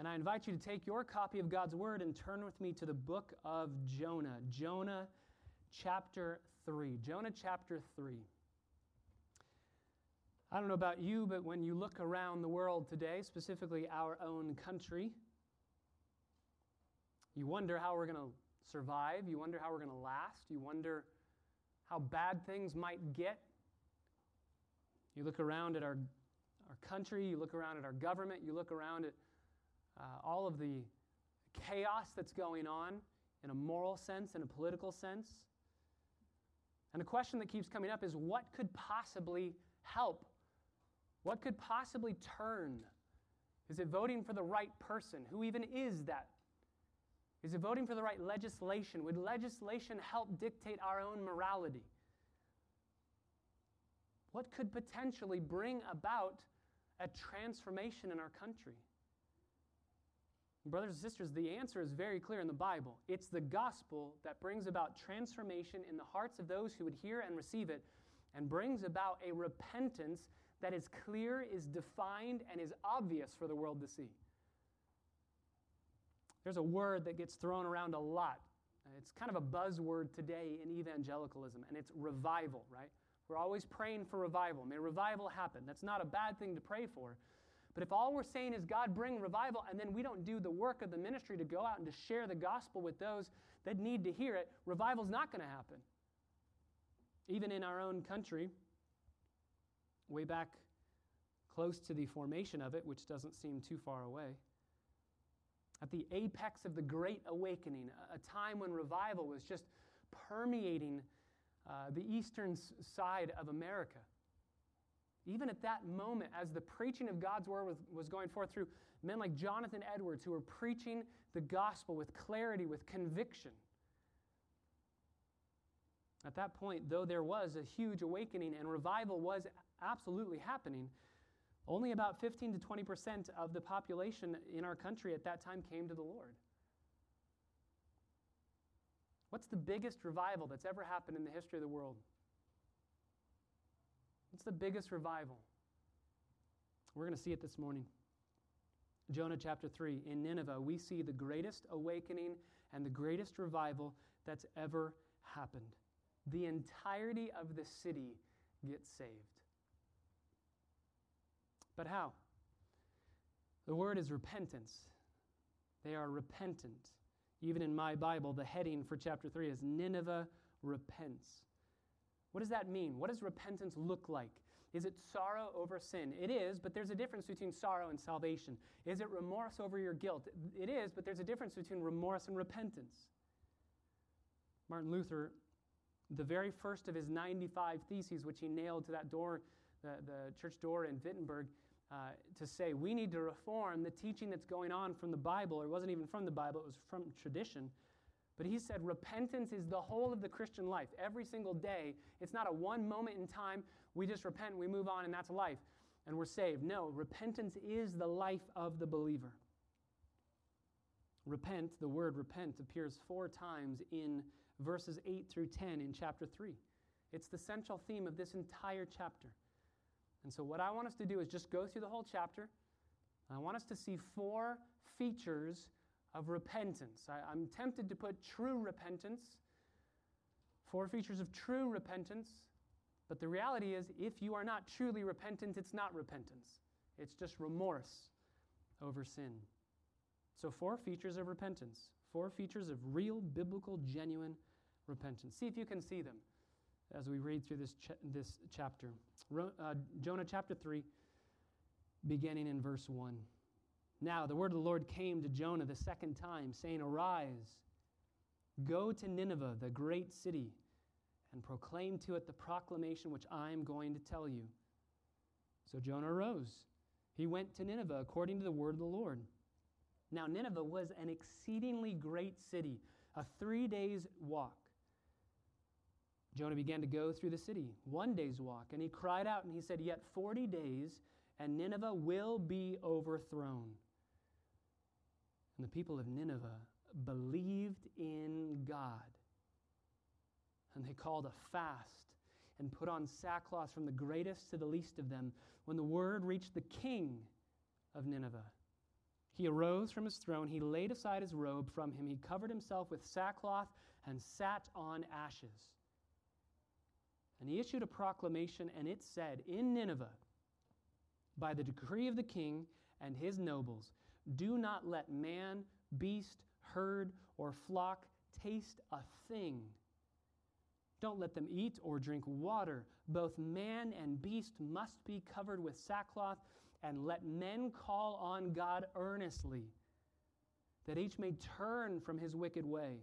And I invite you to take your copy of God's Word and turn with me to the book of Jonah. Jonah chapter 3. Jonah chapter 3. I don't know about you, but when you look around the world today, specifically our own country, you wonder how we're going to survive. You wonder how we're going to last. You wonder how bad things might get. You look around at our, our country, you look around at our government, you look around at uh, all of the chaos that's going on in a moral sense, in a political sense. And the question that keeps coming up is what could possibly help? What could possibly turn? Is it voting for the right person? Who even is that? Is it voting for the right legislation? Would legislation help dictate our own morality? What could potentially bring about a transformation in our country? Brothers and sisters, the answer is very clear in the Bible. It's the gospel that brings about transformation in the hearts of those who would hear and receive it, and brings about a repentance that is clear, is defined, and is obvious for the world to see. There's a word that gets thrown around a lot. It's kind of a buzzword today in evangelicalism, and it's revival, right? We're always praying for revival. May revival happen. That's not a bad thing to pray for. But if all we're saying is, God, bring revival, and then we don't do the work of the ministry to go out and to share the gospel with those that need to hear it, revival's not going to happen. Even in our own country, way back close to the formation of it, which doesn't seem too far away, at the apex of the Great Awakening, a time when revival was just permeating uh, the eastern side of America. Even at that moment, as the preaching of God's word was, was going forth through men like Jonathan Edwards, who were preaching the gospel with clarity, with conviction. At that point, though there was a huge awakening and revival was absolutely happening, only about 15 to 20% of the population in our country at that time came to the Lord. What's the biggest revival that's ever happened in the history of the world? What's the biggest revival? We're going to see it this morning. Jonah chapter 3. In Nineveh, we see the greatest awakening and the greatest revival that's ever happened. The entirety of the city gets saved. But how? The word is repentance. They are repentant. Even in my Bible, the heading for chapter 3 is Nineveh repents. What does that mean? What does repentance look like? Is it sorrow over sin? It is, but there's a difference between sorrow and salvation. Is it remorse over your guilt? It is, but there's a difference between remorse and repentance. Martin Luther, the very first of his 95 theses, which he nailed to that door, the, the church door in Wittenberg, uh, to say we need to reform the teaching that's going on from the Bible, or it wasn't even from the Bible, it was from tradition. But he said repentance is the whole of the Christian life. Every single day, it's not a one moment in time, we just repent, we move on, and that's life, and we're saved. No, repentance is the life of the believer. Repent, the word repent, appears four times in verses 8 through 10 in chapter 3. It's the central theme of this entire chapter. And so, what I want us to do is just go through the whole chapter. I want us to see four features of repentance. I, am tempted to put true repentance, four features of true repentance, but the reality is, if you are not truly repentant, it's not repentance. It's just remorse over sin. So, four features of repentance, four features of real, biblical, genuine repentance. See if you can see them as we read through this, this chapter. Uh, Jonah chapter 3, beginning in verse 1. Now, the word of the Lord came to Jonah the second time, saying, Arise, go to Nineveh, the great city, and proclaim to it the proclamation which I am going to tell you. So Jonah arose. He went to Nineveh according to the word of the Lord. Now, Nineveh was an exceedingly great city, a three days' walk Jonah began to go through the city, one day's walk, and he cried out and he said, Yet 40 days, and Nineveh will be overthrown. And the people of Nineveh believed in God. And they called a fast and put on sackcloth from the greatest to the least of them when the word reached the king of Nineveh. He arose from his throne. He laid aside his robe from him. He covered himself with sackcloth and sat on ashes. And he issued a proclamation, and it said, In Nineveh, by the decree of the king and his nobles, do not let man, beast, herd, or flock taste a thing. Don't let them eat or drink water. Both man and beast must be covered with sackcloth, and let men call on God earnestly, that each may turn from his wicked way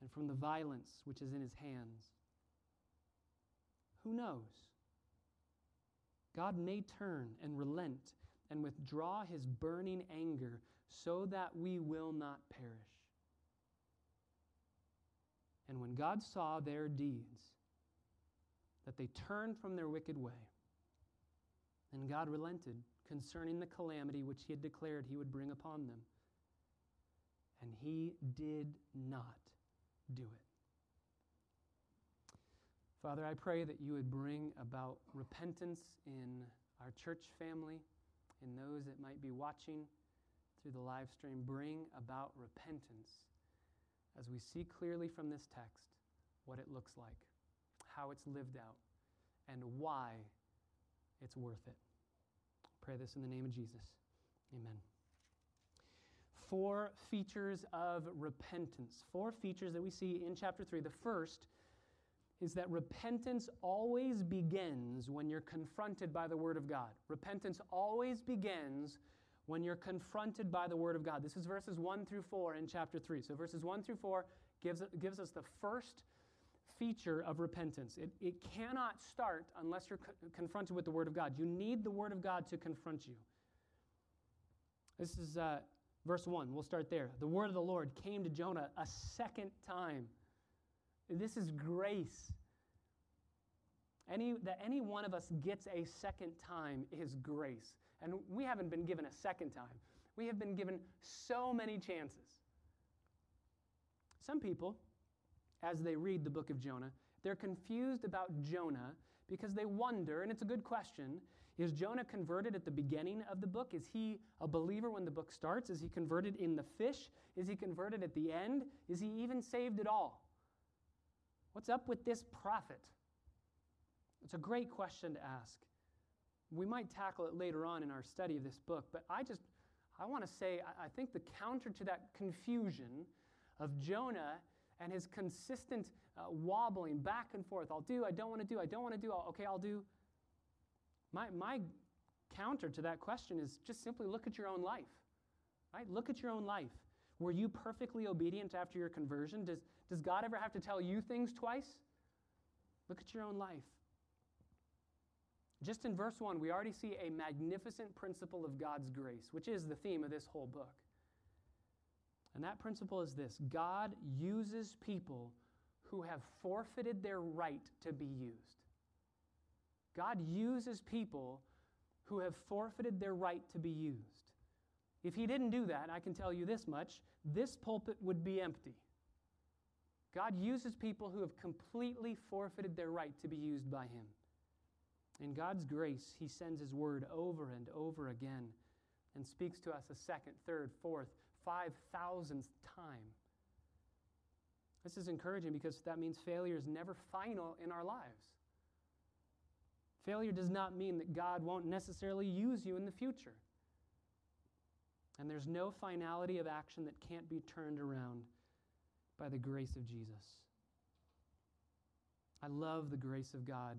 and from the violence which is in his hands. Who knows? God may turn and relent and withdraw his burning anger so that we will not perish. And when God saw their deeds, that they turned from their wicked way, then God relented concerning the calamity which he had declared he would bring upon them. And he did not do it. Father, I pray that you would bring about repentance in our church family, in those that might be watching through the live stream. Bring about repentance as we see clearly from this text what it looks like, how it's lived out, and why it's worth it. Pray this in the name of Jesus. Amen. Four features of repentance. Four features that we see in chapter 3. The first is that repentance always begins when you're confronted by the Word of God. Repentance always begins when you're confronted by the Word of God. This is verses 1 through 4 in chapter 3. So, verses 1 through 4 gives, gives us the first feature of repentance. It, it cannot start unless you're co- confronted with the Word of God. You need the Word of God to confront you. This is uh, verse 1. We'll start there. The Word of the Lord came to Jonah a second time. This is grace. Any, that any one of us gets a second time is grace. And we haven't been given a second time. We have been given so many chances. Some people, as they read the book of Jonah, they're confused about Jonah because they wonder, and it's a good question is Jonah converted at the beginning of the book? Is he a believer when the book starts? Is he converted in the fish? Is he converted at the end? Is he even saved at all? What's up with this prophet? It's a great question to ask. We might tackle it later on in our study of this book, but I just I want to say I think the counter to that confusion of Jonah and his consistent uh, wobbling back and forth. I'll do, I don't want to do, I don't want to do, I'll, okay, I'll do. My, my counter to that question is just simply look at your own life. Right? Look at your own life. Were you perfectly obedient after your conversion? Does, does God ever have to tell you things twice? Look at your own life. Just in verse 1, we already see a magnificent principle of God's grace, which is the theme of this whole book. And that principle is this God uses people who have forfeited their right to be used. God uses people who have forfeited their right to be used. If He didn't do that, I can tell you this much this pulpit would be empty. God uses people who have completely forfeited their right to be used by Him. In God's grace, He sends His word over and over again and speaks to us a second, third, fourth, 5,000th time. This is encouraging because that means failure is never final in our lives. Failure does not mean that God won't necessarily use you in the future. And there's no finality of action that can't be turned around by the grace of Jesus. I love the grace of God,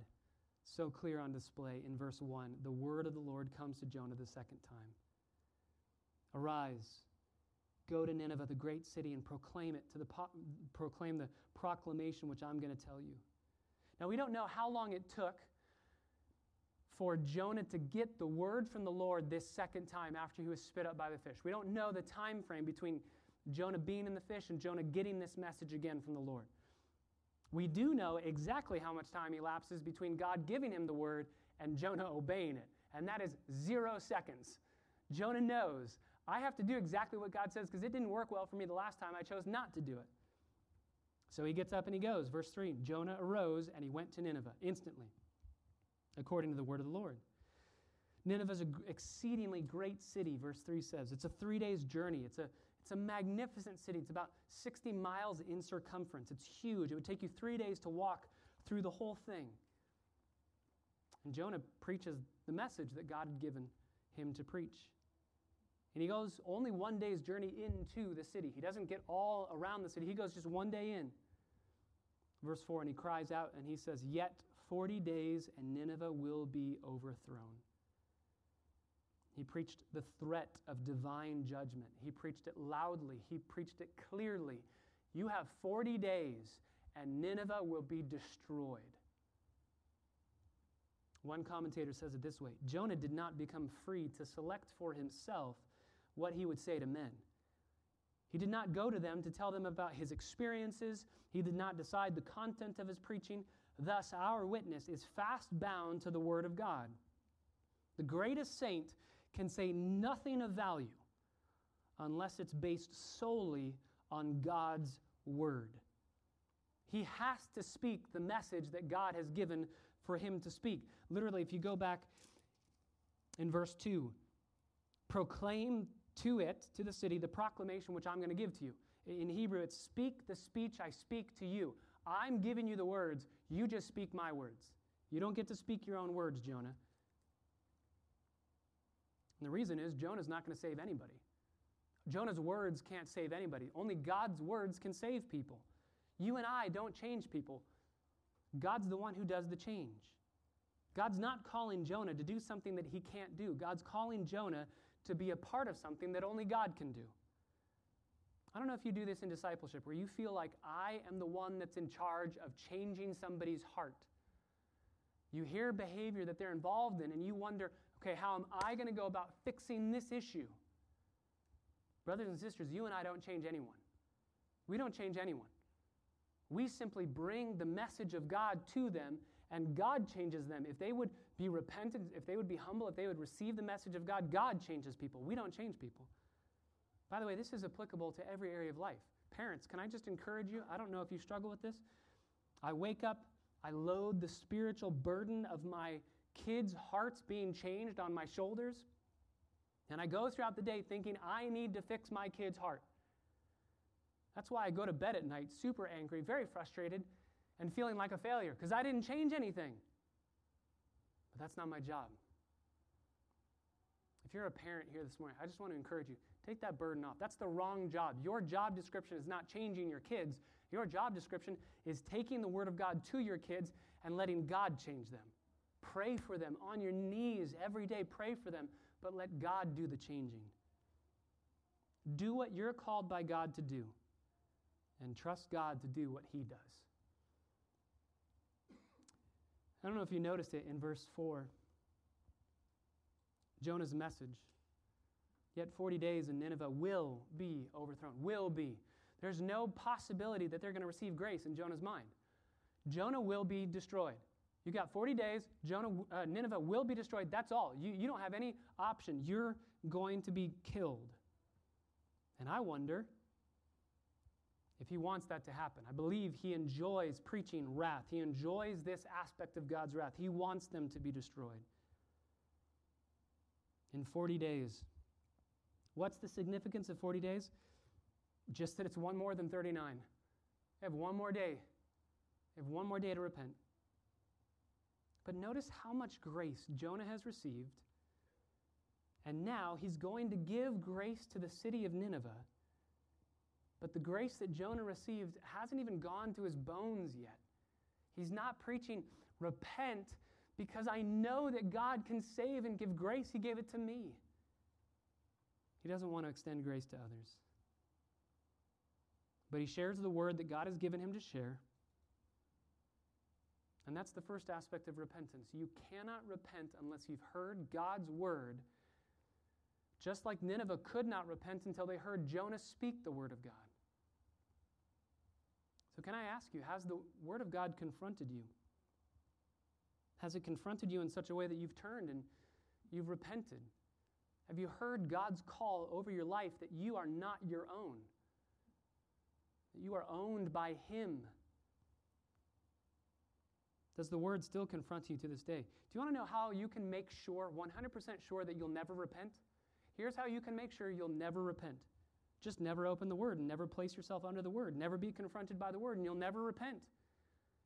so clear on display in verse 1. The word of the Lord comes to Jonah the second time Arise Go to Nineveh, the great city, and proclaim it to the proclaim the proclamation which I'm going to tell you. Now we don't know how long it took for Jonah to get the word from the Lord this second time after he was spit up by the fish. We don't know the time frame between Jonah being in the fish and Jonah getting this message again from the Lord. We do know exactly how much time elapses between God giving him the word and Jonah obeying it, and that is zero seconds. Jonah knows I have to do exactly what God says because it didn't work well for me the last time. I chose not to do it. So he gets up and he goes. Verse 3 Jonah arose and he went to Nineveh instantly, according to the word of the Lord. Nineveh is an exceedingly great city, verse 3 says. It's a three days journey. It's a, it's a magnificent city. It's about 60 miles in circumference. It's huge. It would take you three days to walk through the whole thing. And Jonah preaches the message that God had given him to preach. And he goes only one day's journey into the city. He doesn't get all around the city, he goes just one day in. Verse 4 And he cries out and he says, Yet 40 days and Nineveh will be overthrown. He preached the threat of divine judgment. He preached it loudly. He preached it clearly. You have 40 days and Nineveh will be destroyed. One commentator says it this way Jonah did not become free to select for himself what he would say to men. He did not go to them to tell them about his experiences. He did not decide the content of his preaching. Thus, our witness is fast bound to the Word of God. The greatest saint can say nothing of value unless it's based solely on God's Word. He has to speak the message that God has given for him to speak. Literally, if you go back in verse 2, proclaim to it, to the city, the proclamation which I'm going to give to you. In Hebrew, it's speak the speech I speak to you. I'm giving you the words, you just speak my words. You don't get to speak your own words, Jonah. And the reason is Jonah's not going to save anybody. Jonah's words can't save anybody. Only God's words can save people. You and I don't change people. God's the one who does the change. God's not calling Jonah to do something that he can't do. God's calling Jonah to be a part of something that only God can do. I don't know if you do this in discipleship where you feel like I am the one that's in charge of changing somebody's heart. You hear behavior that they're involved in and you wonder, okay, how am I going to go about fixing this issue? Brothers and sisters, you and I don't change anyone. We don't change anyone. We simply bring the message of God to them, and God changes them. If they would be repentant, if they would be humble, if they would receive the message of God, God changes people. We don't change people. By the way, this is applicable to every area of life. Parents, can I just encourage you? I don't know if you struggle with this. I wake up, I load the spiritual burden of my kids' hearts being changed on my shoulders, and I go throughout the day thinking, I need to fix my kid's heart. That's why I go to bed at night super angry, very frustrated, and feeling like a failure because I didn't change anything. But that's not my job. If you're a parent here this morning, I just want to encourage you take that burden off. That's the wrong job. Your job description is not changing your kids. Your job description is taking the Word of God to your kids and letting God change them. Pray for them on your knees every day. Pray for them, but let God do the changing. Do what you're called by God to do and trust God to do what He does. I don't know if you noticed it in verse 4. Jonah's message. Yet 40 days and Nineveh will be overthrown. Will be. There's no possibility that they're going to receive grace in Jonah's mind. Jonah will be destroyed. You got 40 days, Jonah, uh, Nineveh will be destroyed. That's all. You, you don't have any option. You're going to be killed. And I wonder if he wants that to happen. I believe he enjoys preaching wrath. He enjoys this aspect of God's wrath. He wants them to be destroyed. In 40 days. What's the significance of 40 days? Just that it's one more than 39. You have one more day. You have one more day to repent. But notice how much grace Jonah has received. And now he's going to give grace to the city of Nineveh but the grace that Jonah received hasn't even gone to his bones yet. He's not preaching, repent, because I know that God can save and give grace. He gave it to me. He doesn't want to extend grace to others. But he shares the word that God has given him to share. And that's the first aspect of repentance. You cannot repent unless you've heard God's word, just like Nineveh could not repent until they heard Jonah speak the word of God. So, can I ask you, has the Word of God confronted you? Has it confronted you in such a way that you've turned and you've repented? Have you heard God's call over your life that you are not your own? That you are owned by Him? Does the word still confront you to this day? Do you want to know how you can make sure, 100% sure, that you'll never repent? Here's how you can make sure you'll never repent. Just never open the word and never place yourself under the word. Never be confronted by the word, and you'll never repent.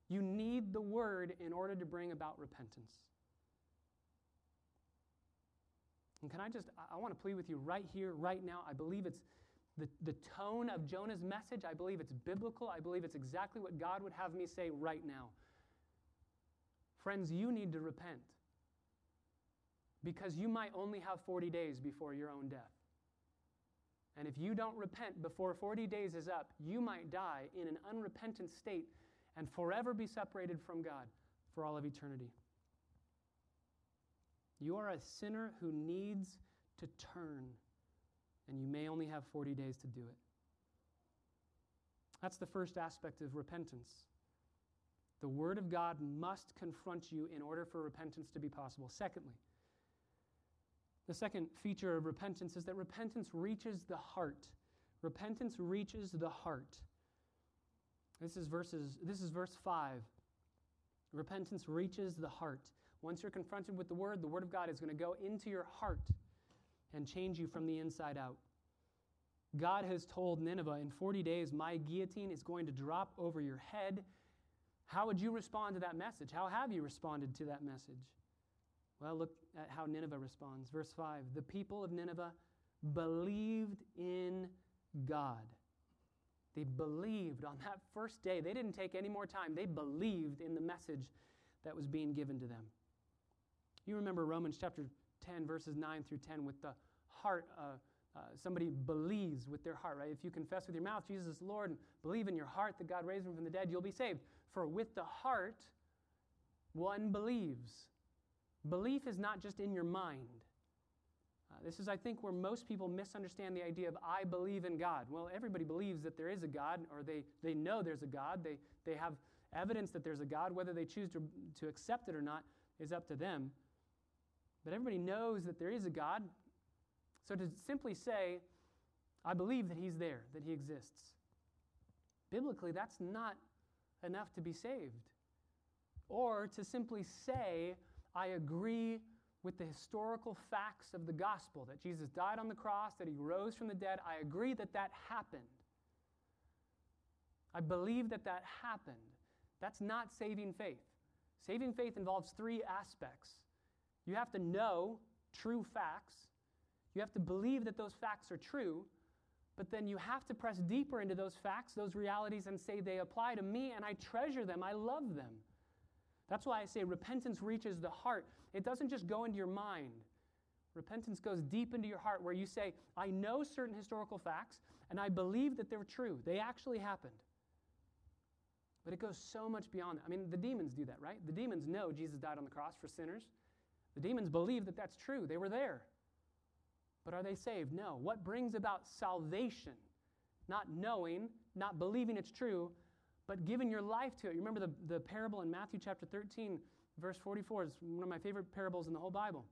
You need the word in order to bring about repentance. And can I just, I, want to plead with you right here, right now. I believe it's the, the tone of Jonah's message. I believe it's biblical. I believe it's exactly what God would have me say right now. Friends, you need to repent because you might only have 40 days before your own death. And if you don't repent before 40 days is up, you might die in an unrepentant state and forever be separated from God for all of eternity. You are a sinner who needs to turn, and you may only have 40 days to do it. That's the first aspect of repentance. The Word of God must confront you in order for repentance to be possible. Secondly, the second feature of repentance is that repentance reaches the heart. Repentance reaches the heart. This is verses this is verse 5. Repentance reaches the heart. Once you're confronted with the word, the word of God is going to go into your heart and change you from the inside out. God has told Nineveh, in 40 days, my guillotine is going to drop over your head. How would you respond to that message? How have you responded to that message? Well, look at how Nineveh responds. Verse 5 The people of Nineveh believed in God. They believed on that first day. They didn't take any more time. They believed in the message that was being given to them. You remember Romans chapter 10, verses 9 through 10, with the heart. Uh, uh, somebody believes with their heart, right? If you confess with your mouth Jesus is Lord and believe in your heart that God raised him from the dead, you'll be saved. For with the heart, one believes. Belief is not just in your mind. Uh, this is, I think, where most people misunderstand the idea of I believe in God. Well, everybody believes that there is a God, or they, they know there's a God. They, they have evidence that there's a God. Whether they choose to, to accept it or not is up to them. But everybody knows that there is a God. So to simply say, I believe that He's there, that He exists, biblically, that's not enough to be saved. Or to simply say, I agree with the historical facts of the gospel that Jesus died on the cross, that he rose from the dead. I agree that that happened. I believe that that happened. That's not saving faith. Saving faith involves three aspects. You have to know true facts, you have to believe that those facts are true, but then you have to press deeper into those facts, those realities, and say they apply to me and I treasure them, I love them. That's why I say repentance reaches the heart. It doesn't just go into your mind. Repentance goes deep into your heart where you say, I know certain historical facts and I believe that they're true. They actually happened. But it goes so much beyond that. I mean, the demons do that, right? The demons know Jesus died on the cross for sinners. The demons believe that that's true. They were there. But are they saved? No. What brings about salvation? Not knowing, not believing it's true, but giving your life to it. You remember the, the parable in Matthew chapter 13, verse 44 is one of my favorite parables in the whole Bible,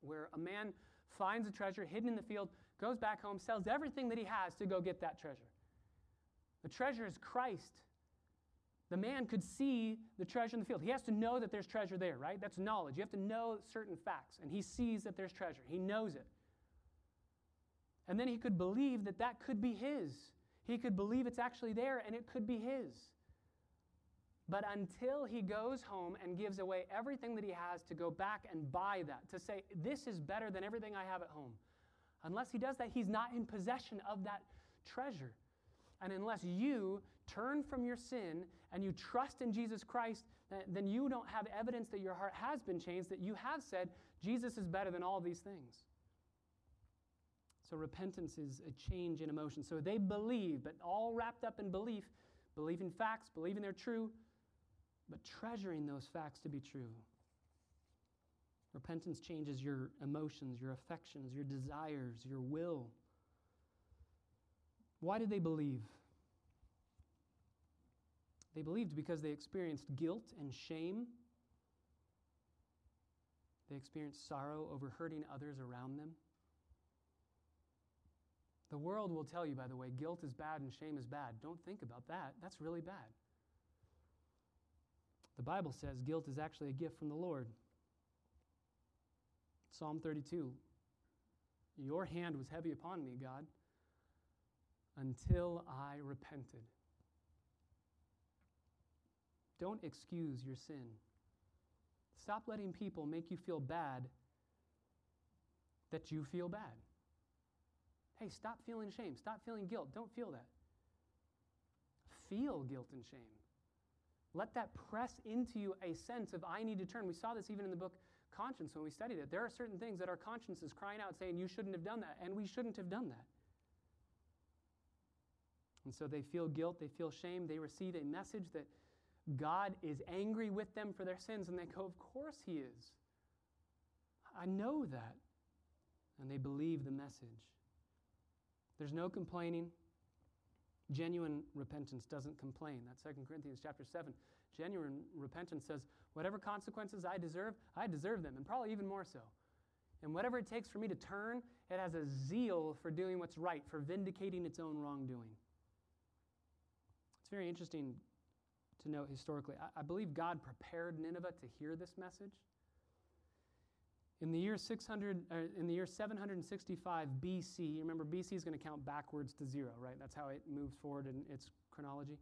where a man finds a treasure hidden in the field, goes back home, sells everything that he has to go get that treasure. The treasure is Christ. The man could see the treasure in the field. He has to know that there's treasure there, right? That's knowledge. You have to know certain facts. And he sees that there's treasure. He knows it. And then he could believe that that could be his. He could believe it's actually there and it could be his. But until he goes home and gives away everything that he has to go back and buy that, to say, this is better than everything I have at home, unless he does that, he's not in possession of that treasure. And unless you turn from your sin and you trust in Jesus Christ, then you don't have evidence that your heart has been changed, that you have said, Jesus is better than all these things. So repentance is a change in emotion. So they believe, but all wrapped up in belief, believing facts, believing they're true, but treasuring those facts to be true. Repentance changes your emotions, your affections, your desires, your will. Why did they believe? They believed because they experienced guilt and shame. They experienced sorrow over hurting others around them. The world will tell you, by the way, guilt is bad and shame is bad. Don't think about that. That's really bad. The Bible says guilt is actually a gift from the Lord. Psalm 32 Your hand was heavy upon me, God, until I repented. Don't excuse your sin. Stop letting people make you feel bad that you feel bad. Hey, stop feeling shame. Stop feeling guilt. Don't feel that. Feel guilt and shame. Let that press into you a sense of, I need to turn. We saw this even in the book Conscience when we studied it. There are certain things that our conscience is crying out saying, You shouldn't have done that, and we shouldn't have done that. And so they feel guilt, they feel shame, they receive a message that God is angry with them for their sins, and they go, Of course He is. I know that. And they believe the message. There's no complaining. Genuine repentance doesn't complain. That's 2 Corinthians chapter 7. Genuine repentance says, whatever consequences I deserve, I deserve them, and probably even more so. And whatever it takes for me to turn, it has a zeal for doing what's right, for vindicating its own wrongdoing. It's very interesting to note historically. I, I believe God prepared Nineveh to hear this message. In the year 600, uh, in the year 765 BC, remember BC is going to count backwards to zero, right? That's how it moves forward in its chronology.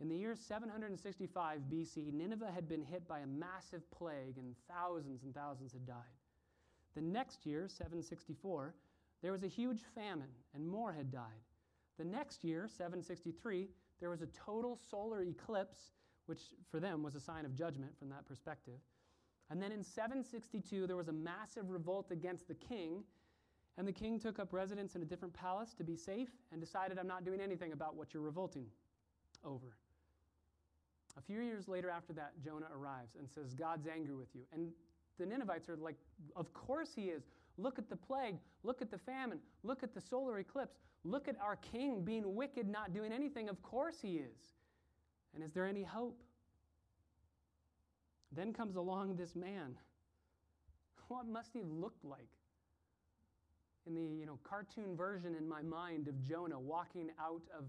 In the year 765 BC, Nineveh had been hit by a massive plague and thousands and thousands had died. The next year, 764, there was a huge famine and more had died. The next year, 763, there was a total solar eclipse, which for them was a sign of judgment from that perspective. And then in 762, there was a massive revolt against the king, and the king took up residence in a different palace to be safe and decided, I'm not doing anything about what you're revolting over. A few years later, after that, Jonah arrives and says, God's angry with you. And the Ninevites are like, Of course he is. Look at the plague. Look at the famine. Look at the solar eclipse. Look at our king being wicked, not doing anything. Of course he is. And is there any hope? Then comes along this man. What must he have looked like? In the you know, cartoon version in my mind of Jonah walking out of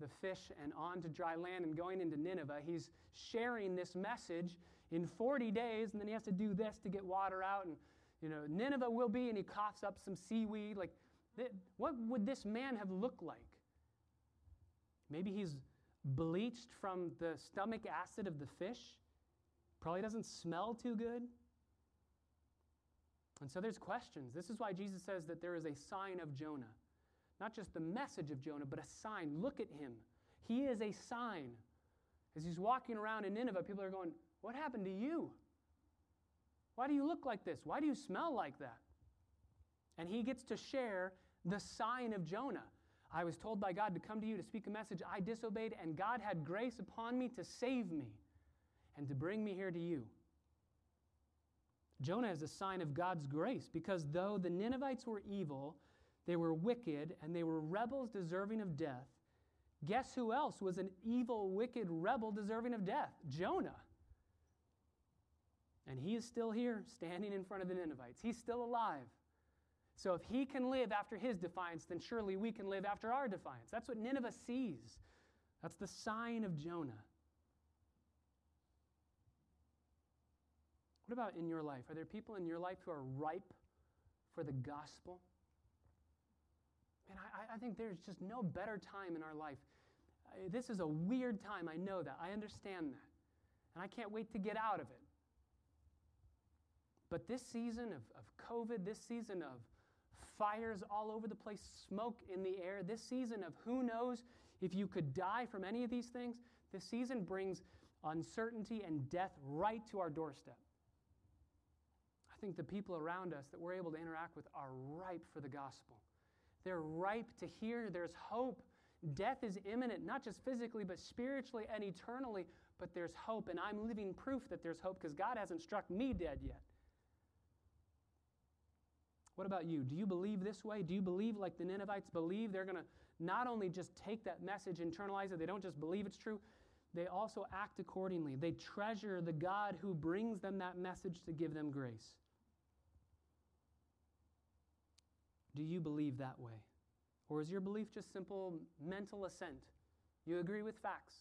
the fish and onto dry land and going into Nineveh, he's sharing this message in 40 days, and then he has to do this to get water out. And, you know, Nineveh will be, and he coughs up some seaweed. Like, what would this man have looked like? Maybe he's bleached from the stomach acid of the fish. Probably doesn't smell too good. And so there's questions. This is why Jesus says that there is a sign of Jonah. Not just the message of Jonah, but a sign. Look at him. He is a sign. As he's walking around in Nineveh, people are going, What happened to you? Why do you look like this? Why do you smell like that? And he gets to share the sign of Jonah. I was told by God to come to you to speak a message. I disobeyed, and God had grace upon me to save me and to bring me here to you. Jonah is a sign of God's grace because though the Ninevites were evil, they were wicked, and they were rebels deserving of death, guess who else was an evil, wicked rebel deserving of death? Jonah. And he is still here, standing in front of the Ninevites. He's still alive. So if he can live after his defiance, then surely we can live after our defiance. That's what Nineveh sees. That's the sign of Jonah. What about in your life? Are there people in your life who are ripe for the gospel? Man, I, I think there's just no better time in our life. This is a weird time. I know that. I understand that. And I can't wait to get out of it. But this season of, of COVID, this season of fires all over the place, smoke in the air, this season of who knows if you could die from any of these things, this season brings uncertainty and death right to our doorstep. I think the people around us that we're able to interact with are ripe for the gospel. They're ripe to hear there's hope. Death is imminent, not just physically, but spiritually and eternally. But there's hope, and I'm living proof that there's hope because God hasn't struck me dead yet. What about you? Do you believe this way? Do you believe like the Ninevites believe they're going to not only just take that message, internalize it, they don't just believe it's true, they also act accordingly. They treasure the God who brings them that message to give them grace. Do you believe that way? Or is your belief just simple mental assent? You agree with facts.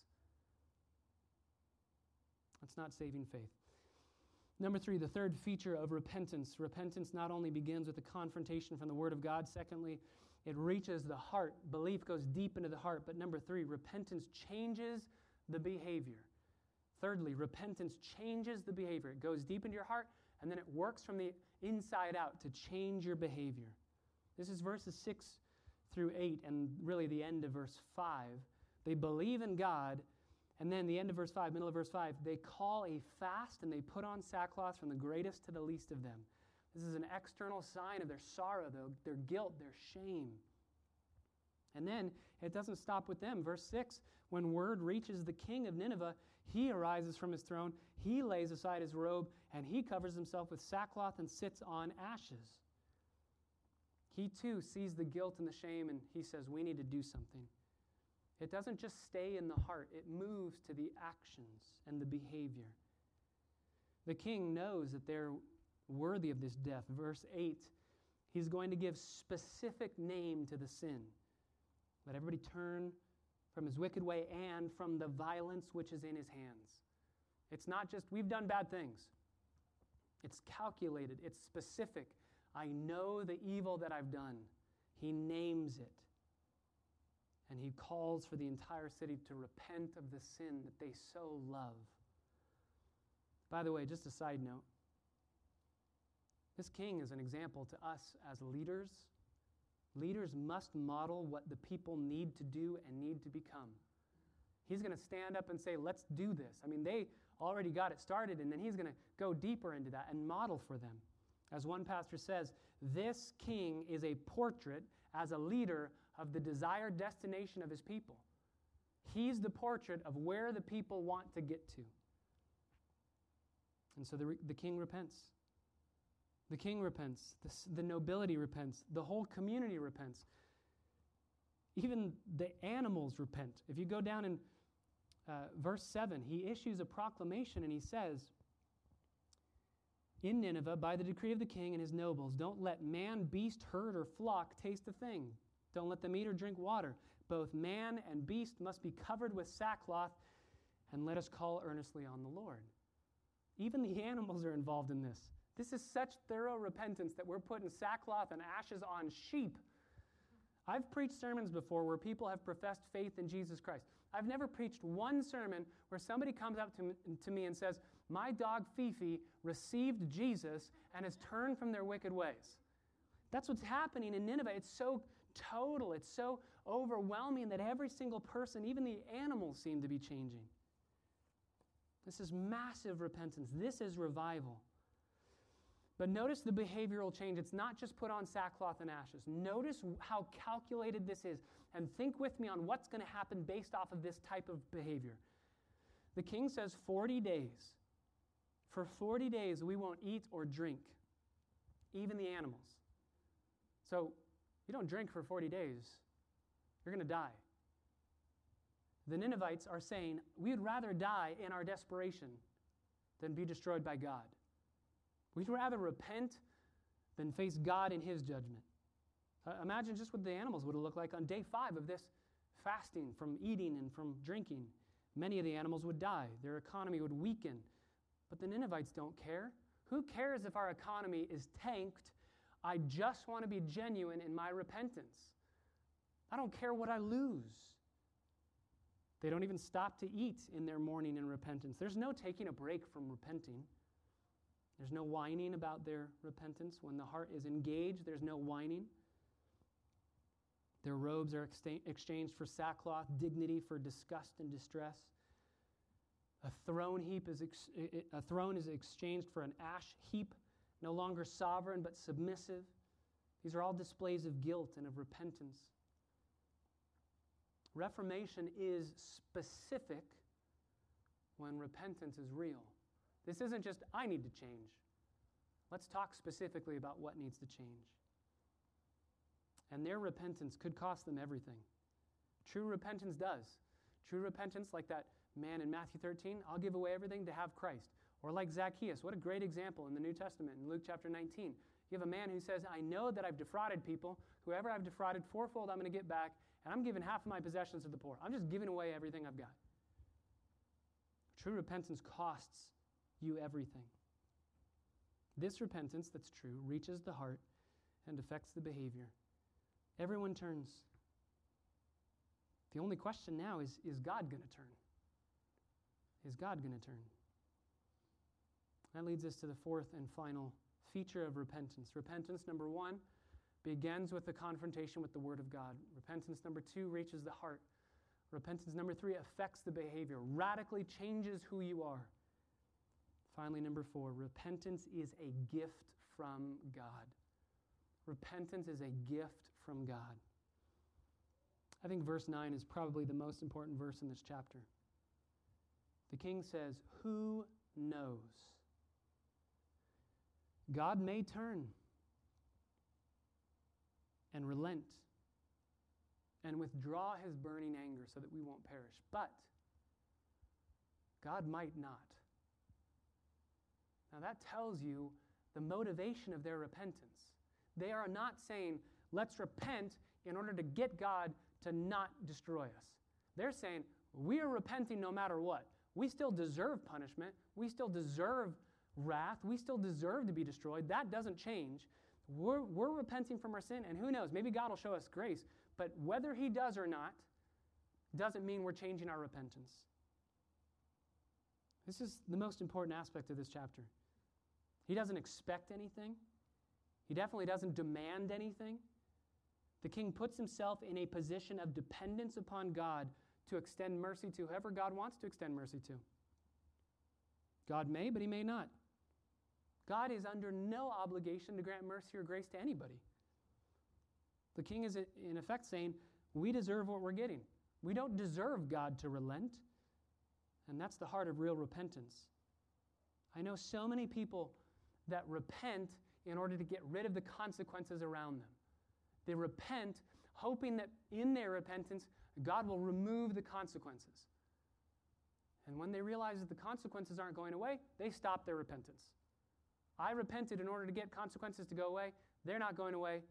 That's not saving faith. Number three, the third feature of repentance. Repentance not only begins with a confrontation from the Word of God, secondly, it reaches the heart. Belief goes deep into the heart. But number three, repentance changes the behavior. Thirdly, repentance changes the behavior. It goes deep into your heart, and then it works from the inside out to change your behavior. This is verses 6 through 8, and really the end of verse 5. They believe in God, and then the end of verse 5, middle of verse 5, they call a fast and they put on sackcloth from the greatest to the least of them. This is an external sign of their sorrow, their, their guilt, their shame. And then it doesn't stop with them. Verse 6 when word reaches the king of Nineveh, he arises from his throne, he lays aside his robe, and he covers himself with sackcloth and sits on ashes. He too sees the guilt and the shame, and he says, We need to do something. It doesn't just stay in the heart, it moves to the actions and the behavior. The king knows that they're worthy of this death. Verse 8, he's going to give specific name to the sin. Let everybody turn from his wicked way and from the violence which is in his hands. It's not just, we've done bad things. It's calculated, it's specific. I know the evil that I've done. He names it. And he calls for the entire city to repent of the sin that they so love. By the way, just a side note this king is an example to us as leaders. Leaders must model what the people need to do and need to become. He's going to stand up and say, Let's do this. I mean, they already got it started, and then he's going to go deeper into that and model for them. As one pastor says, this king is a portrait as a leader of the desired destination of his people. He's the portrait of where the people want to get to. And so the, the king repents. The king repents. The, the nobility repents. The whole community repents. Even the animals repent. If you go down in uh, verse 7, he issues a proclamation and he says, In Nineveh, by the decree of the king and his nobles, don't let man, beast, herd, or flock taste a thing. Don't let them eat or drink water. Both man and beast must be covered with sackcloth, and let us call earnestly on the Lord. Even the animals are involved in this. This is such thorough repentance that we're putting sackcloth and ashes on sheep. I've preached sermons before where people have professed faith in Jesus Christ. I've never preached one sermon where somebody comes up to me, to me and says, My dog Fifi received Jesus and has turned from their wicked ways. That's what's happening in Nineveh. It's so total, it's so overwhelming that every single person, even the animals, seem to be changing. This is massive repentance. This is revival. But notice the behavioral change. It's not just put on sackcloth and ashes. Notice how calculated this is. And think with me on what's going to happen based off of this type of behavior. The king says 40 days. For 40 days, we won't eat or drink, even the animals. So, you don't drink for 40 days, you're going to die. The Ninevites are saying, We'd rather die in our desperation than be destroyed by God. We'd rather repent than face God in His judgment. Uh, imagine just what the animals would looked like on day five of this fasting from eating and from drinking. Many of the animals would die, their economy would weaken. But the Ninevites don't care. Who cares if our economy is tanked? I just want to be genuine in my repentance. I don't care what I lose. They don't even stop to eat in their mourning and repentance. There's no taking a break from repenting. There's no whining about their repentance. When the heart is engaged, there's no whining. Their robes are exchanged for sackcloth, dignity for disgust and distress. A throne heap is ex- a throne is exchanged for an ash heap, no longer sovereign but submissive. These are all displays of guilt and of repentance. Reformation is specific when repentance is real. This isn't just, I need to change. Let's talk specifically about what needs to change. And their repentance could cost them everything. True repentance does. True repentance, like that man in Matthew 13, I'll give away everything to have Christ. Or like Zacchaeus, what a great example in the New Testament in Luke chapter 19. You have a man who says, I know that I've defrauded people. Whoever I've defrauded fourfold, I'm going to get back, and I'm giving half of my possessions to the poor. I'm just giving away everything I've got. True repentance costs you everything. This repentance that's true reaches the heart and affects the behavior. Everyone turns. The only question now is is God going to turn? Is God going to turn? That leads us to the fourth and final feature of repentance. Repentance, number one, begins with the confrontation with the Word of God. Repentance, number two, reaches the heart. Repentance, number three, affects the behavior, radically changes who you are. Finally, number four, repentance is a gift from God. Repentance is a gift from God. I think verse 9 is probably the most important verse in this chapter. The king says, Who knows? God may turn and relent and withdraw his burning anger so that we won't perish. But God might not. Now, that tells you the motivation of their repentance. They are not saying, let's repent in order to get God to not destroy us. They're saying, we are repenting no matter what. We still deserve punishment. We still deserve wrath. We still deserve to be destroyed. That doesn't change. We're, we're repenting from our sin, and who knows, maybe God will show us grace. But whether He does or not doesn't mean we're changing our repentance. This is the most important aspect of this chapter. He doesn't expect anything, He definitely doesn't demand anything. The king puts himself in a position of dependence upon God to extend mercy to whoever God wants to extend mercy to. God may, but he may not. God is under no obligation to grant mercy or grace to anybody. The king is, in effect, saying, We deserve what we're getting. We don't deserve God to relent. And that's the heart of real repentance. I know so many people that repent in order to get rid of the consequences around them. They repent hoping that in their repentance, God will remove the consequences. And when they realize that the consequences aren't going away, they stop their repentance. I repented in order to get consequences to go away. They're not going away.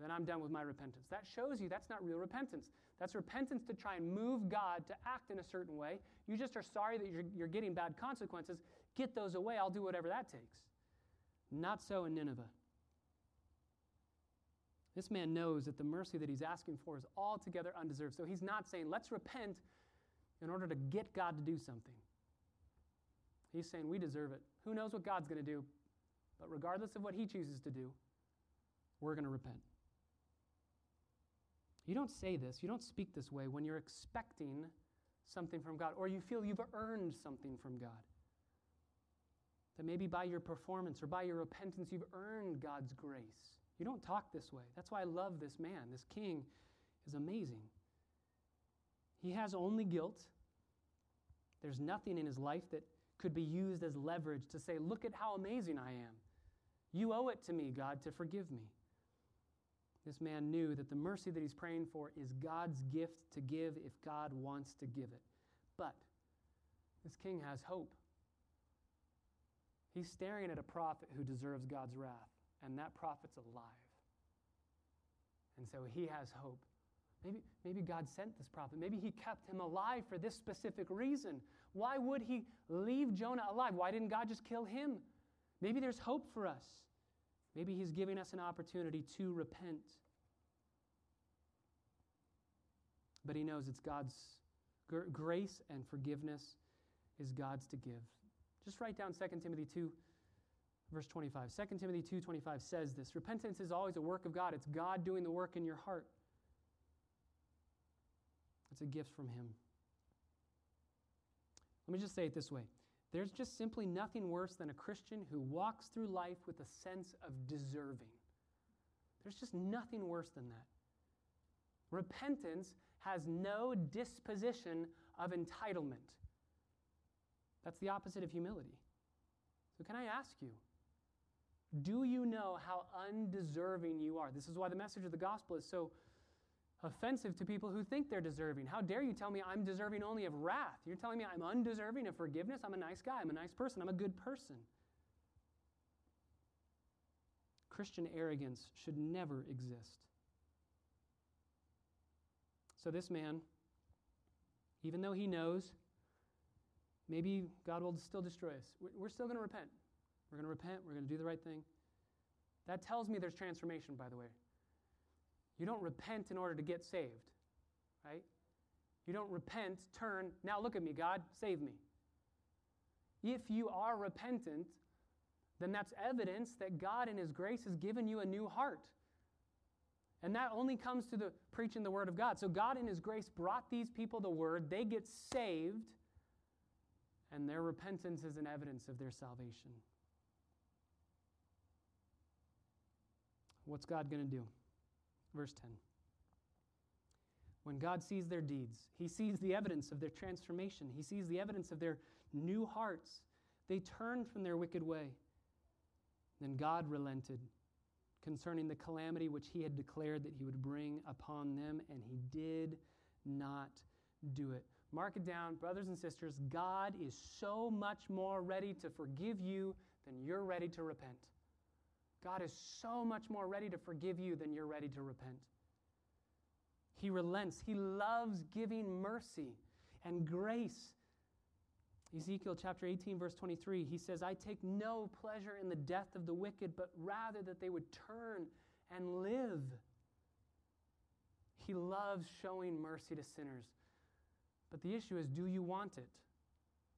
Then I'm done with my repentance. That shows you that's not real repentance. That's repentance to try and move God to act in a certain way. You just are sorry that you're, you're getting bad consequences. Get those away. I'll do whatever that takes. Not so in Nineveh. This man knows that the mercy that he's asking for is altogether undeserved. So he's not saying, let's repent in order to get God to do something. He's saying, we deserve it. Who knows what God's going to do? But regardless of what he chooses to do, we're going to repent. You don't say this, you don't speak this way when you're expecting something from God or you feel you've earned something from God. That maybe by your performance or by your repentance, you've earned God's grace. You don't talk this way. That's why I love this man. This king is amazing. He has only guilt. There's nothing in his life that could be used as leverage to say, Look at how amazing I am. You owe it to me, God, to forgive me. This man knew that the mercy that he's praying for is God's gift to give if God wants to give it. But this king has hope. He's staring at a prophet who deserves God's wrath, and that prophet's alive. And so he has hope. Maybe, maybe God sent this prophet. Maybe he kept him alive for this specific reason. Why would he leave Jonah alive? Why didn't God just kill him? Maybe there's hope for us. Maybe he's giving us an opportunity to repent. But he knows it's God's grace and forgiveness is God's to give. Just write down 2 Timothy 2 verse 25. 2 Timothy 2:25 says this, repentance is always a work of God. It's God doing the work in your heart. It's a gift from him. Let me just say it this way. There's just simply nothing worse than a Christian who walks through life with a sense of deserving. There's just nothing worse than that. Repentance has no disposition of entitlement. That's the opposite of humility. So, can I ask you, do you know how undeserving you are? This is why the message of the gospel is so offensive to people who think they're deserving. How dare you tell me I'm deserving only of wrath? You're telling me I'm undeserving of forgiveness? I'm a nice guy. I'm a nice person. I'm a good person. Christian arrogance should never exist. So, this man, even though he knows maybe God will still destroy us. We're still going to repent. We're going to repent. We're going to do the right thing. That tells me there's transformation, by the way. You don't repent in order to get saved, right? You don't repent, turn, now look at me, God, save me. If you are repentant, then that's evidence that God in His grace has given you a new heart. And that only comes to the preaching the Word of God. So God in His grace brought these people the Word, they get saved, and their repentance is an evidence of their salvation. What's God going to do? Verse 10. When God sees their deeds, He sees the evidence of their transformation, He sees the evidence of their new hearts. They turned from their wicked way. Then God relented concerning the calamity which He had declared that He would bring upon them, and He did not do it. Mark it down, brothers and sisters. God is so much more ready to forgive you than you're ready to repent. God is so much more ready to forgive you than you're ready to repent. He relents. He loves giving mercy and grace. Ezekiel chapter 18, verse 23, he says, I take no pleasure in the death of the wicked, but rather that they would turn and live. He loves showing mercy to sinners. But the issue is do you want it?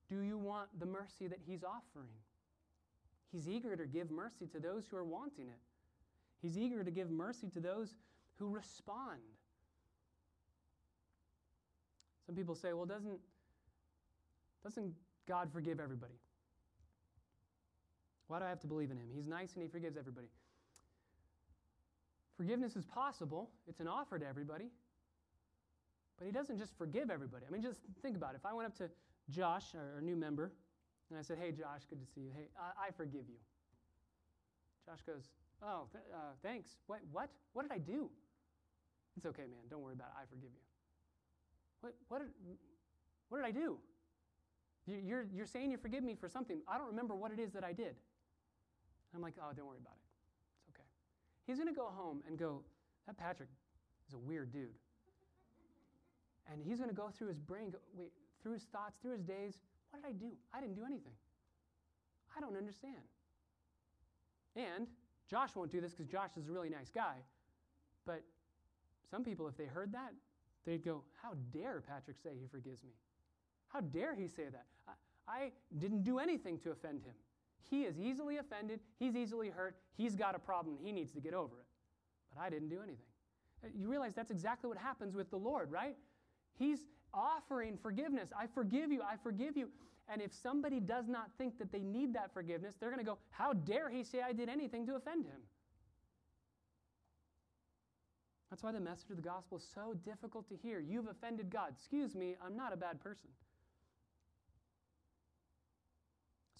Do you want the mercy that he's offering? He's eager to give mercy to those who are wanting it. He's eager to give mercy to those who respond. Some people say, well, doesn't, doesn't God forgive everybody? Why do I have to believe in him? He's nice and he forgives everybody. Forgiveness is possible, it's an offer to everybody. But he doesn't just forgive everybody. I mean, just think about it. If I went up to Josh, our, new member, and I said, Hey, Josh, good to see you. Hey, I, I forgive you. Josh goes, Oh, th- uh, thanks. What, what? What did I do? It's okay, man. Don't worry about it. I forgive you. What, what, did, what did I do? You're, you're saying you forgive me for something. I don't remember what it is that I did. I'm like, oh, don't worry about it. It's okay. He's going to go home and go, that Patrick is a weird dude. And he's going to go through his brain, go, wait, through his thoughts, through his days. What did I do? I didn't do anything. I don't understand. And Josh won't do this because Josh is a really nice guy. But some people, if they heard that, they'd go, How dare Patrick say he forgives me? How dare he say that? I, I didn't do anything to offend him. He is easily offended, he's easily hurt, he's got a problem, he needs to get over it. But I didn't do anything. Uh, you realize that's exactly what happens with the Lord, right? He's offering forgiveness. I forgive you, I forgive you. And if somebody does not think that they need that forgiveness, they're going to go, How dare he say I did anything to offend him? That's why the message of the gospel is so difficult to hear. You've offended God. Excuse me, I'm not a bad person.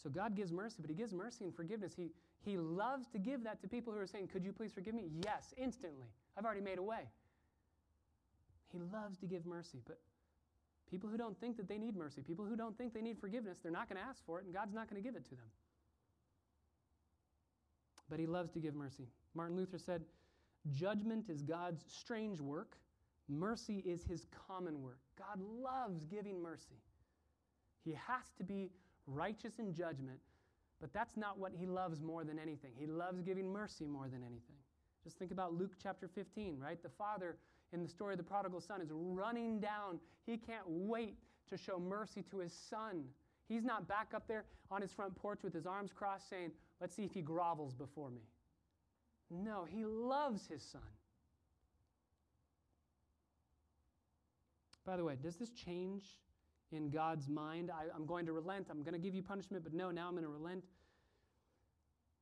So God gives mercy, but He gives mercy and forgiveness. He, he loves to give that to people who are saying, Could you please forgive me? Yes, instantly. I've already made a way. He loves to give mercy, but people who don't think that they need mercy, people who don't think they need forgiveness, they're not going to ask for it, and God's not going to give it to them. But He loves to give mercy. Martin Luther said, Judgment is God's strange work, mercy is His common work. God loves giving mercy. He has to be righteous in judgment, but that's not what he loves more than anything. He loves giving mercy more than anything. Just think about Luke chapter 15, right? The father in the story of the prodigal son is running down. He can't wait to show mercy to his son. He's not back up there on his front porch with his arms crossed saying, Let's see if he grovels before me. No, he loves his son. By the way, does this change in God's mind. I, am going to relent. I'm going to give you punishment, but no, now I'm going to relent.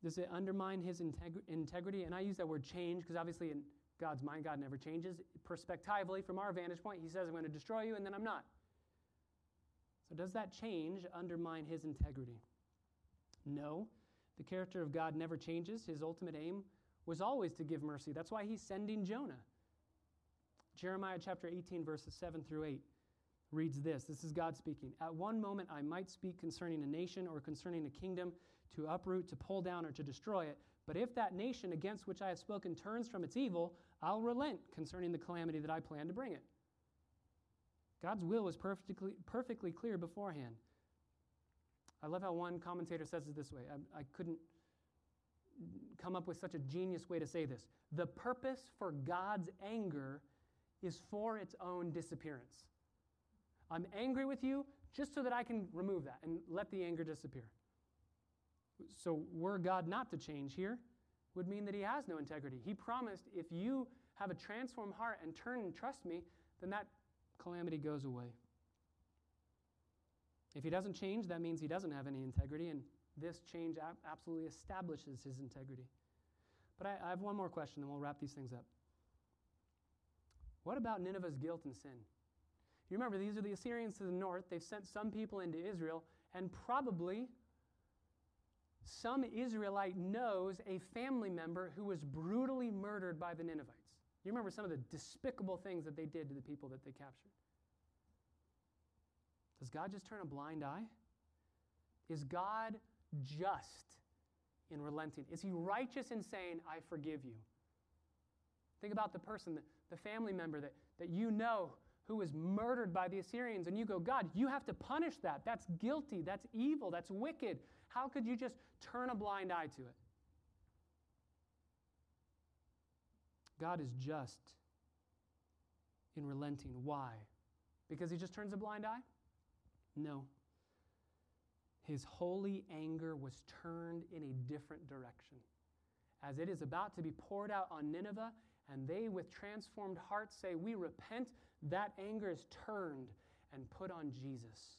Does it undermine his integ- integrity? And I use that word change because obviously in God's mind, God never changes. Perspectively, from our vantage point, he says, I'm going to destroy you, and then I'm not. So does that change undermine his integrity? No. The character of God never changes. His ultimate aim was always to give mercy. That's why he's sending Jonah. Jeremiah chapter 18, verses 7 through 8 reads this This is God speaking. At one moment I might speak concerning a nation or concerning a kingdom to uproot, to pull down, or to destroy it. But if that nation against which I have spoken turns from its evil, I'll relent concerning the calamity that I plan to bring it. God's will was perfectly, perfectly clear beforehand. I love how one commentator says it this way. I, I couldn't come up with such a genius way to say this. The purpose for God's anger is for its own disappearance. I'm angry with you just so that I can remove that and let the anger disappear. So, were God not to change here, would mean that he has no integrity. He promised if you have a transformed heart and turn and trust me, then that calamity goes away. If he doesn't change, that means he doesn't have any integrity, and this change absolutely establishes his integrity. But I, I have one more question, and we'll wrap these things up. What about Nineveh's guilt and sin? You remember, these are the Assyrians to the north. They've sent some people into Israel, and probably some Israelite knows a family member who was brutally murdered by the Ninevites. You remember some of the despicable things that they did to the people that they captured. Does God just turn a blind eye? Is God just in relenting? Is he righteous in saying, I forgive you? Think about the person, the family member that, that you know who was murdered by the Assyrians, and you go, God, you have to punish that. That's guilty. That's evil. That's wicked. How could you just turn a blind eye to it? God is just in relenting. Why? Because he just turns a blind eye? No. His holy anger was turned in a different direction. As it is about to be poured out on Nineveh, and they with transformed hearts say, We repent, that anger is turned and put on Jesus.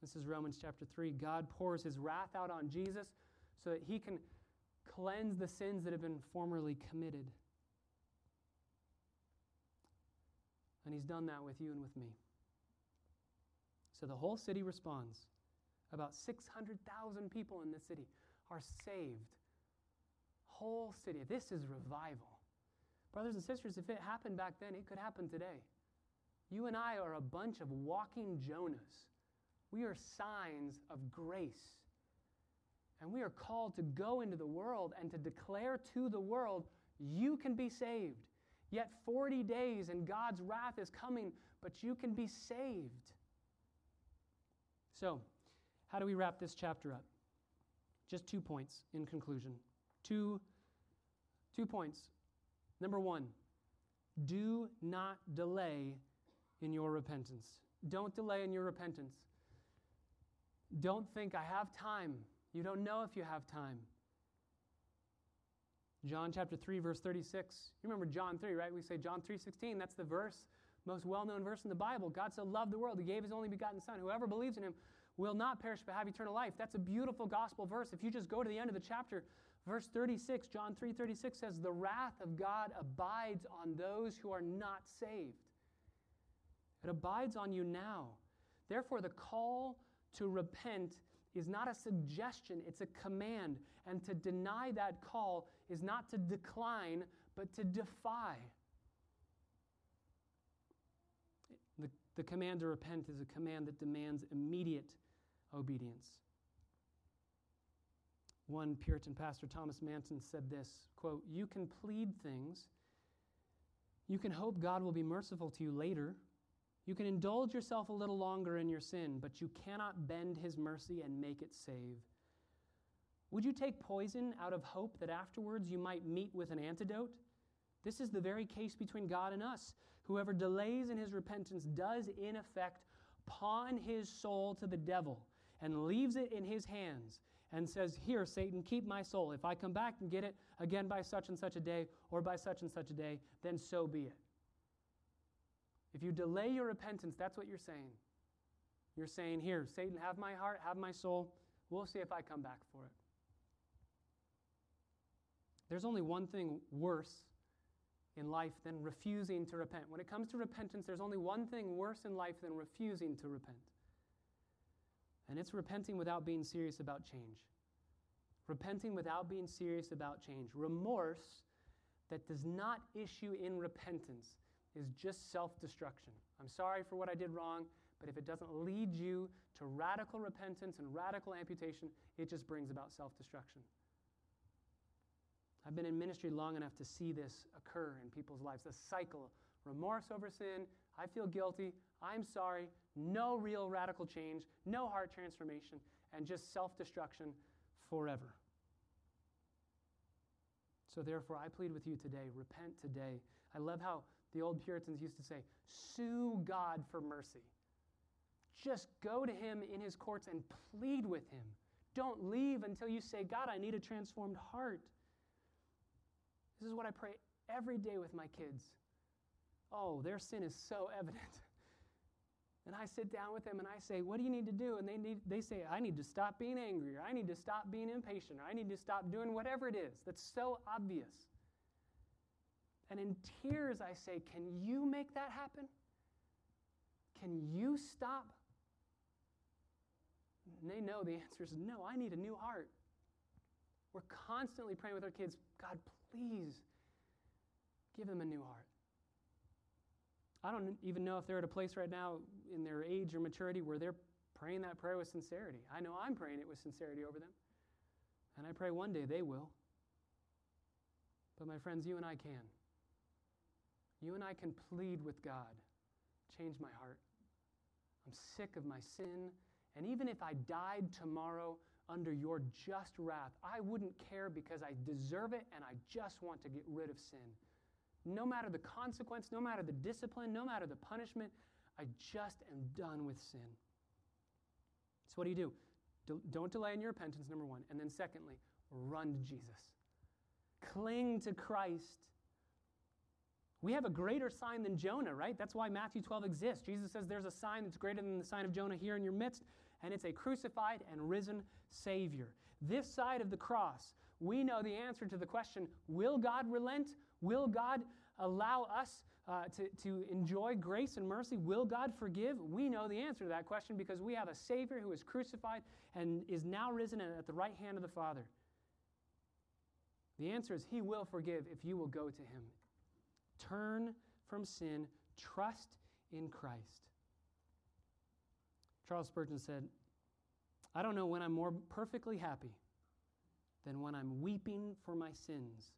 This is Romans chapter 3. God pours his wrath out on Jesus so that he can cleanse the sins that have been formerly committed. And he's done that with you and with me. So the whole city responds. About 600,000 people in this city are saved. Whole city. This is revival. Brothers and sisters, if it happened back then, it could happen today. You and I are a bunch of walking Jonahs. We are signs of grace. And we are called to go into the world and to declare to the world, you can be saved. Yet 40 days and God's wrath is coming, but you can be saved. So, how do we wrap this chapter up? Just two points in conclusion. Two, two points. Number one, do not delay in your repentance. Don't delay in your repentance. Don't think, I have time. You don't know if you have time. John chapter 3 verse 36. You remember John 3, right? We say John 3:16, that's the verse, most well-known verse in the Bible. God so loved the world, he gave his only begotten son. Whoever believes in him will not perish but have eternal life. That's a beautiful gospel verse. If you just go to the end of the chapter, verse 36, John 3:36 says, "The wrath of God abides on those who are not saved." It abides on you now. Therefore, the call to repent is not a suggestion, it's a command. And to deny that call is not to decline, but to defy. The, the command to repent is a command that demands immediate obedience. One Puritan pastor, Thomas Manton, said this quote, You can plead things, you can hope God will be merciful to you later you can indulge yourself a little longer in your sin, but you cannot bend his mercy and make it save. Would you take poison out of hope that afterwards you might meet with an antidote? This is the very case between God and us. Whoever delays in his repentance does, in effect, pawn his soul to the devil and leaves it in his hands and says, Here, Satan, keep my soul. If I come back and get it again by such and such a day or by such and such a day, then so be it. If you delay your repentance, that's what you're saying. You're saying, Here, Satan, have my heart, have my soul. We'll see if I come back for it. There's only one thing worse in life than refusing to repent. When it comes to repentance, there's only one thing worse in life than refusing to repent. And it's repenting without being serious about change. Repenting without being serious about change. Remorse that does not issue in repentance is just self destruction. I'm sorry for what I did wrong, but if it doesn't lead you to radical repentance and radical amputation, it just brings about self destruction. I've been in ministry long enough to see this occur in people's lives, a cycle remorse over sin. I feel guilty. I'm sorry. No real radical change, no heart transformation, and just self destruction forever. So, therefore, I plead with you today repent today. I love how the old Puritans used to say, sue God for mercy. Just go to Him in His courts and plead with Him. Don't leave until you say, God, I need a transformed heart. This is what I pray every day with my kids. Oh, their sin is so evident. And I sit down with them and I say, What do you need to do? And they, need, they say, I need to stop being angry, or I need to stop being impatient, or I need to stop doing whatever it is that's so obvious. And in tears, I say, Can you make that happen? Can you stop? And they know the answer is no, I need a new heart. We're constantly praying with our kids, God, please give them a new heart. I don't even know if they're at a place right now in their age or maturity where they're praying that prayer with sincerity. I know I'm praying it with sincerity over them. And I pray one day they will. But my friends, you and I can. You and I can plead with God change my heart. I'm sick of my sin. And even if I died tomorrow under your just wrath, I wouldn't care because I deserve it and I just want to get rid of sin. No matter the consequence, no matter the discipline, no matter the punishment, I just am done with sin. So, what do you do? Don't delay in your repentance, number one. And then, secondly, run to Jesus. Cling to Christ. We have a greater sign than Jonah, right? That's why Matthew 12 exists. Jesus says there's a sign that's greater than the sign of Jonah here in your midst, and it's a crucified and risen Savior. This side of the cross, we know the answer to the question will God relent? Will God allow us uh, to, to enjoy grace and mercy? Will God forgive? We know the answer to that question because we have a Savior who is crucified and is now risen at the right hand of the Father. The answer is He will forgive if you will go to Him. Turn from sin, trust in Christ. Charles Spurgeon said, I don't know when I'm more perfectly happy than when I'm weeping for my sins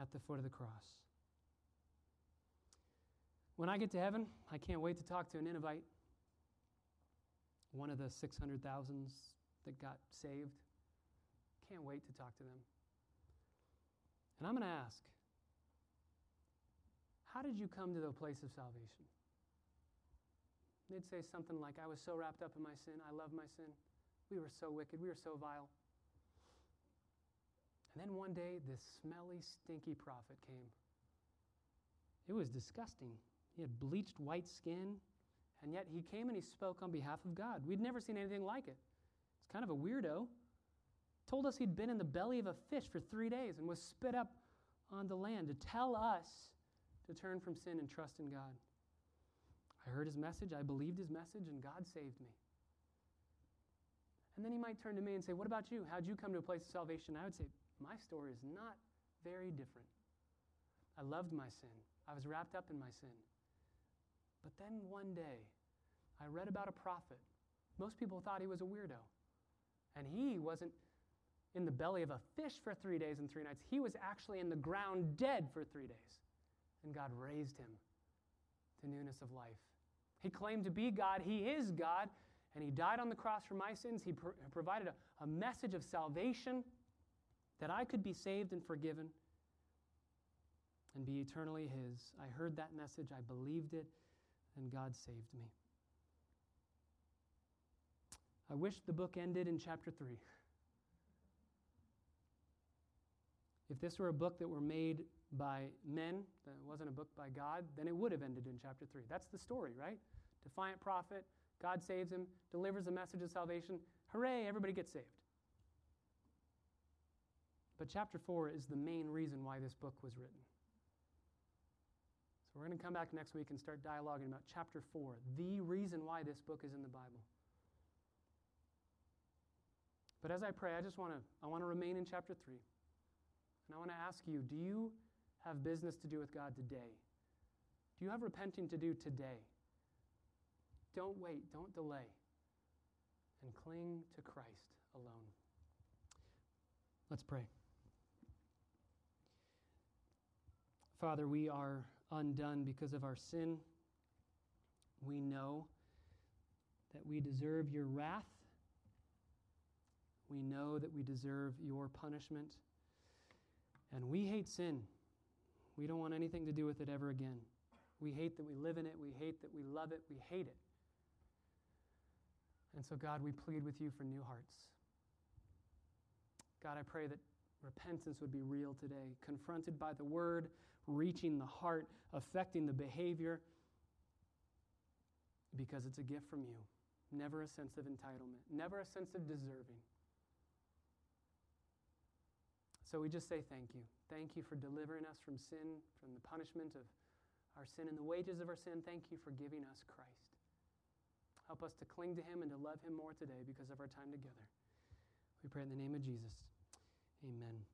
at the foot of the cross. When I get to heaven, I can't wait to talk to an Ninevite, one of the 600,000s that got saved. Can't wait to talk to them. And I'm going to ask, how did you come to the place of salvation? They'd say something like, I was so wrapped up in my sin. I love my sin. We were so wicked. We were so vile. And then one day, this smelly, stinky prophet came. It was disgusting. He had bleached white skin, and yet he came and he spoke on behalf of God. We'd never seen anything like it. It's kind of a weirdo. Told us he'd been in the belly of a fish for three days and was spit up on the land to tell us to turn from sin and trust in God. I heard his message, I believed his message, and God saved me. And then he might turn to me and say, What about you? How'd you come to a place of salvation? I would say, My story is not very different. I loved my sin, I was wrapped up in my sin. But then one day, I read about a prophet. Most people thought he was a weirdo. And he wasn't in the belly of a fish for three days and three nights. He was actually in the ground dead for three days. And God raised him to newness of life. He claimed to be God. He is God. And he died on the cross for my sins. He provided a, a message of salvation that I could be saved and forgiven and be eternally his. I heard that message. I believed it and God saved me. I wish the book ended in chapter 3. If this were a book that were made by men, that wasn't a book by God, then it would have ended in chapter 3. That's the story, right? Defiant prophet, God saves him, delivers a message of salvation. Hooray, everybody gets saved. But chapter 4 is the main reason why this book was written. So we're going to come back next week and start dialoguing about chapter 4, the reason why this book is in the Bible. But as I pray, I just want to I want to remain in chapter 3. And I want to ask you, do you have business to do with God today? Do you have repenting to do today? Don't wait, don't delay. And cling to Christ alone. Let's pray. Father, we are undone because of our sin. We know that we deserve your wrath. We know that we deserve your punishment. And we hate sin. We don't want anything to do with it ever again. We hate that we live in it. We hate that we love it. We hate it. And so, God, we plead with you for new hearts. God, I pray that repentance would be real today, confronted by the word, reaching the heart, affecting the behavior, because it's a gift from you. Never a sense of entitlement, never a sense of deserving. So we just say thank you. Thank you for delivering us from sin, from the punishment of our sin and the wages of our sin. Thank you for giving us Christ. Help us to cling to him and to love him more today because of our time together. We pray in the name of Jesus. Amen.